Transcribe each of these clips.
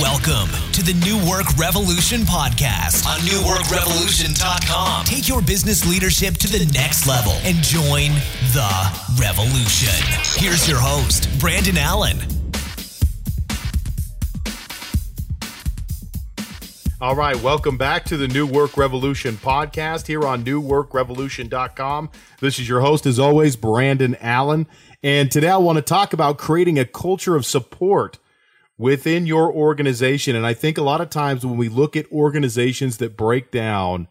Welcome to the New Work Revolution podcast on newworkrevolution.com. Take your business leadership to the next level and join the revolution. Here's your host, Brandon Allen. All right, welcome back to the New Work Revolution podcast here on newworkrevolution.com. This is your host, as always, Brandon Allen. And today I want to talk about creating a culture of support within your organization. And I think a lot of times when we look at organizations that break down,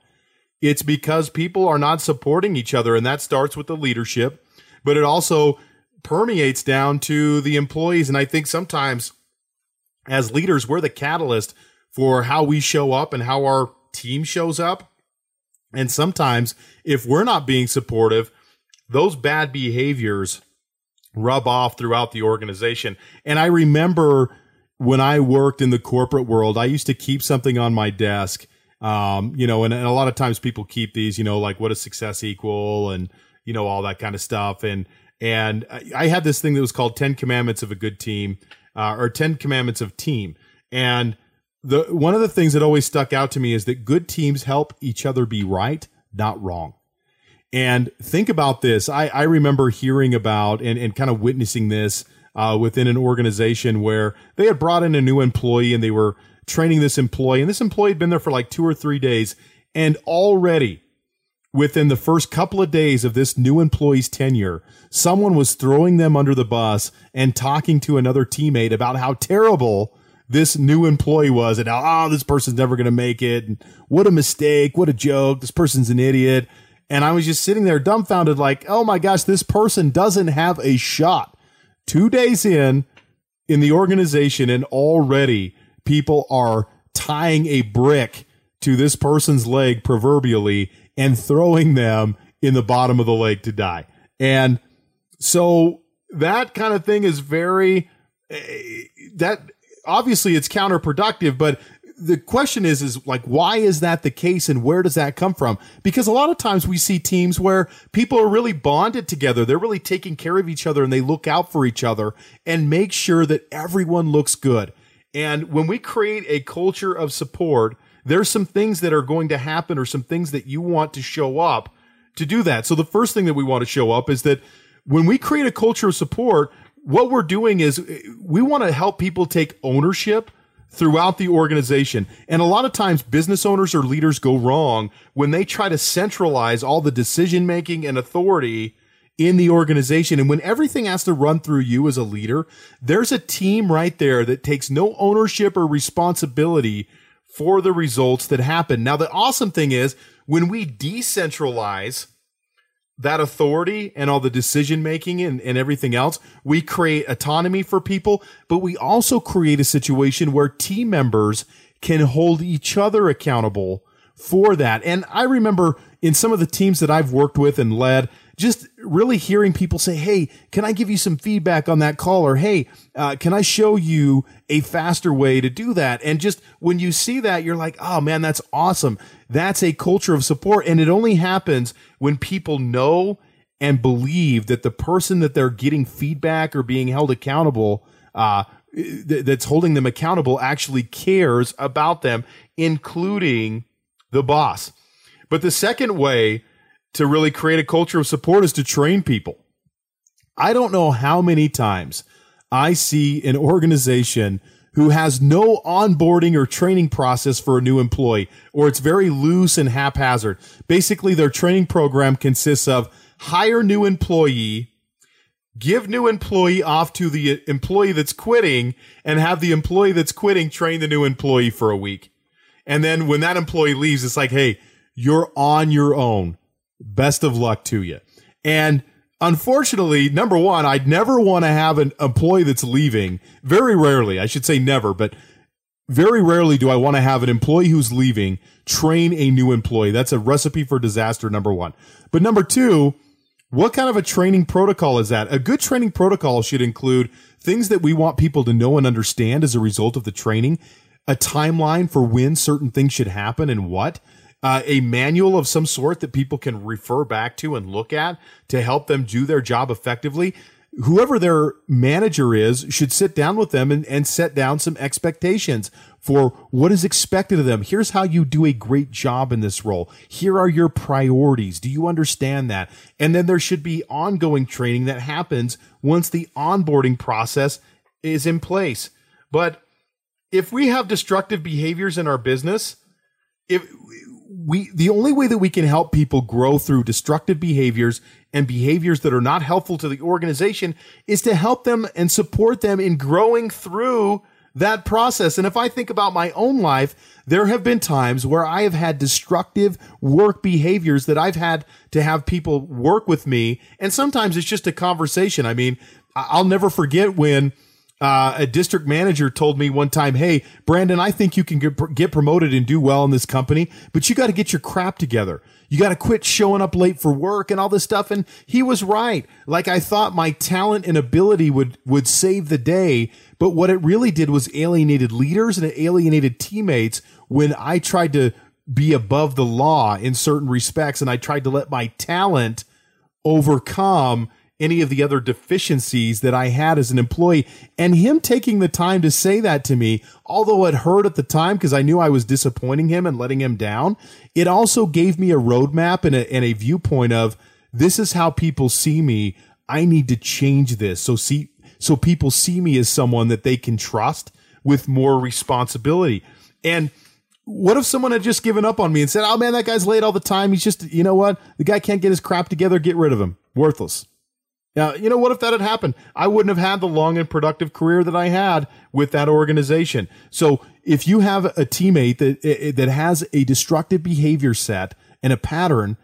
it's because people are not supporting each other. And that starts with the leadership, but it also permeates down to the employees. And I think sometimes as leaders, we're the catalyst for how we show up and how our team shows up. And sometimes if we're not being supportive, those bad behaviors rub off throughout the organization. And I remember when I worked in the corporate world, I used to keep something on my desk. Um, you know, and, and a lot of times people keep these, you know, like what does success equal and, you know, all that kind of stuff. And, and I had this thing that was called 10 commandments of a good team, uh, or 10 commandments of team. And the, one of the things that always stuck out to me is that good teams help each other be right, not wrong. And think about this. I, I remember hearing about and, and kind of witnessing this uh, within an organization where they had brought in a new employee and they were training this employee. And this employee had been there for like two or three days. And already within the first couple of days of this new employee's tenure, someone was throwing them under the bus and talking to another teammate about how terrible this new employee was and how, oh, this person's never going to make it. And what a mistake. What a joke. This person's an idiot. And I was just sitting there dumbfounded, like, oh my gosh, this person doesn't have a shot. Two days in, in the organization, and already people are tying a brick to this person's leg, proverbially, and throwing them in the bottom of the lake to die. And so that kind of thing is very, uh, that obviously it's counterproductive, but the question is is like why is that the case and where does that come from? Because a lot of times we see teams where people are really bonded together. They're really taking care of each other and they look out for each other and make sure that everyone looks good. And when we create a culture of support there's some things that are going to happen or some things that you want to show up to do that. So the first thing that we want to show up is that when we create a culture of support what we're doing is eh, we want to help people take ownership throughout the organization. And a lot of times business owners or leaders go wrong when they try to centralize all the decision making and authority in the organization. And when everything has to run through you as a leader, there's a team right there that takes no ownership or responsibility for the results that happen. Now, the awesome thing is when we decentralize that authority and all the decision making and, and everything else, we create autonomy for people, but we also create a situation where team members can hold each other accountable for that. And I remember in some of the teams that I've worked with and led, just really hearing people say, Hey, can I give you some feedback on that call? Or, Hey, uh, can I show you a faster way to do that? And just when you see that, you're like, Oh man, that's awesome. That's a culture of support. And it only happens when people know and believe that the person that they're getting feedback or being held accountable, uh, th- that's holding them accountable actually cares about them, including the boss. But the second way to really create a culture of support is to train people. I don't know how many times I see an organization who has no onboarding or training process for a new employee, or it's very loose and haphazard. Basically, their training program consists of hire new employee, give new employee off to the employee that's quitting, and have the employee that's quitting train the new employee for a week. And then when that employee leaves, it's like, hey, you're on your own. Best of luck to you. And unfortunately, number one, I'd never want to have an employee that's leaving. Very rarely, I should say never, but very rarely do I want to have an employee who's leaving train a new employee. That's a recipe for disaster, number one. But number two, what kind of a training protocol is that? A good training protocol should include things that we want people to know and understand as a result of the training, a timeline for when certain things should happen and what uh, a manual of some sort that people can refer back to and look at to help them do their job effectively. whoever their manager is should sit down with them and, and set down some expectations for what is expected of them. Here's how you do a great job in this role. Here are your priorities. Do you understand that? And then there should be ongoing training that happens once the onboarding process is in place. But if we have destructive behaviors in our business, if we the only way that we can help people grow through destructive behaviors and behaviors that are not helpful to the organization is to help them and support them in growing through that process. And if I think about my own life, there have been times where I have had destructive work behaviors that I've had to have people work with me. And sometimes it's just a conversation. I mean, I'll never forget when uh, a district manager told me one time, Hey, Brandon, I think you can get, get promoted and do well in this company, but you got to get your crap together. You got to quit showing up late for work and all this stuff. And he was right. Like I thought my talent and ability would, would save the day. But what it really did was alienated leaders and it alienated teammates when I tried to be above the law in certain respects and I tried to let my talent overcome any of the other deficiencies that I had as an employee. And him taking the time to say that to me, although it hurt at the time because I knew I was disappointing him and letting him down, it also gave me a roadmap and a, and a viewpoint of this is how people see me. I need to change this. So see, so people see me as someone that they can trust with more responsibility. And what if someone had just given up on me and said, "Oh man, that guy's late all the time. He's just, you know what? The guy can't get his crap together. Get rid of him. Worthless." Now, you know, what if that had happened? I wouldn't have had the long and productive career that I had with that organization. So if you have a teammate that, eh, eh, that has a destructive behavior set and a pattern,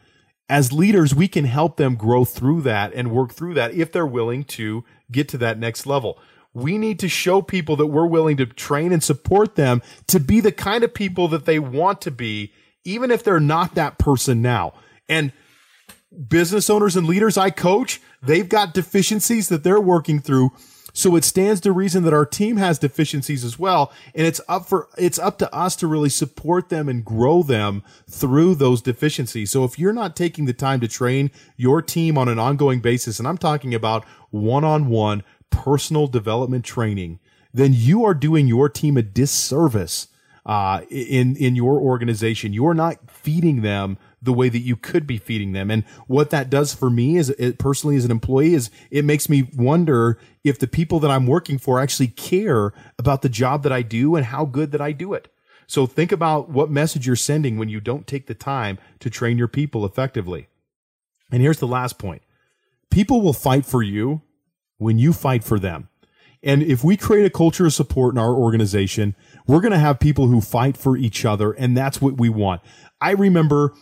as leaders, we can help them grow through that and work through that if they're willing to get to that next level. We need to show people that we're willing to train and support them to be the kind of people that they want to be, even if they're not that person now. And business owners and leaders I coach, they've got deficiencies that they're working through. So it stands to reason that our team has deficiencies as well. And it's up for, it's up to us to really support them and grow them through those deficiencies. So if you're not taking the time to train your team on an ongoing basis, and I'm talking about one on one personal development training, then you are doing your team a disservice uh, in in your organization. You're not feeding them the way that you could be feeding them. And what that does for me is it, personally as an employee is it makes me wonder if the people that I'm working for actually care about the job that I do and how good that I do it. So think about what message you're sending when you don't take the time to train your people effectively. And here's the last point. People will fight for you when you fight for them. And if we create a culture of support in our organization, we're going to have people who fight for each other. And that's what we want. I remember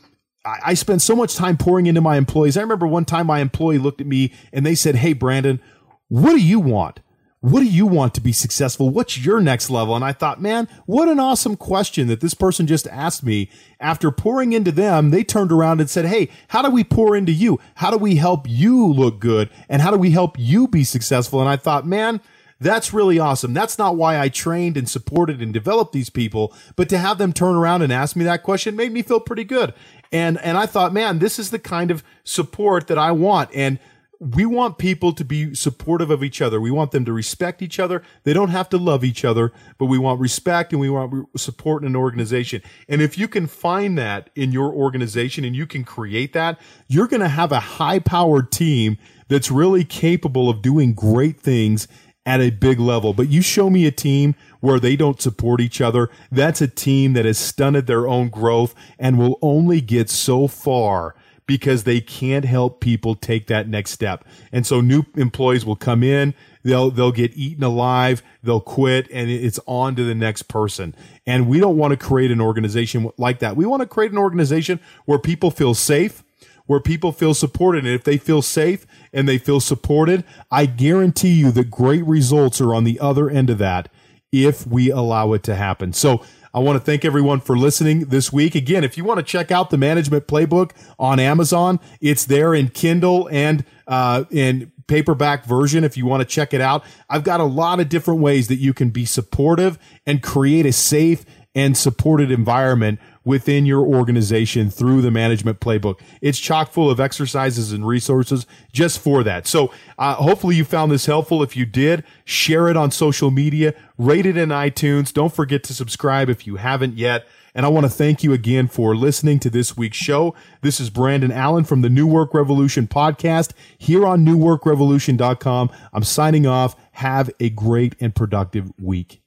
I spent so much time pouring into my employees. I remember one time my employee looked at me and they said, Hey, Brandon, what do you want? What do you want to be successful? What's your next level? And I thought, man, what an awesome question that this person just asked me. After pouring into them, they turned around and said, Hey, how do we pour into you? How do we help you look good? And how do we help you be successful? And I thought, man, that's really awesome. That's not why I trained and supported and developed these people, but to have them turn around and ask me that question made me feel pretty good. And and I thought, man, this is the kind of support that I want. And we want people to be supportive of each other. We want them to respect each other. They don't have to love each other, but we want respect and we want support in an organization. And if you can find that in your organization and you can create that, you're going to have a high powered team that's really capable of doing great things at a big level. But you show me a team where they don't support each other, that's a team that has stunted their own growth and will only get so far because they can't help people take that next step. And so new employees will come in, they'll they'll get eaten alive, they'll quit and it's on to the next person. And we don't want to create an organization like that. We want to create an organization where people feel safe, where people feel supported. And if they feel safe and they feel supported, I guarantee you that great results are on the other end of that if we allow it to happen. So I want to thank everyone for listening this week. Again, if you want to check out the management playbook on Amazon, it's there in Kindle and uh, in paperback version if you want to check it out. I've got a lot of different ways that you can be supportive and create a safe and supported environment within your organization through the management playbook. It's chock full of exercises and resources just for that. So uh, hopefully you found this helpful. If you did, share it on social media, rate it in iTunes. Don't forget to subscribe if you haven't yet. And I want to thank you again for listening to this week's show. This is Brandon Allen from the New Work Revolution podcast here on newworkrevolution.com. I'm signing off. Have a great and productive week.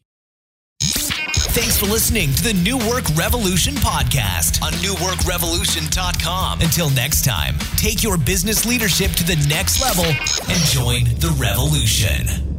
Thanks for listening to the New Work Revolution podcast on newworkrevolution.com. Until next time, take your business leadership to the next level and join the revolution.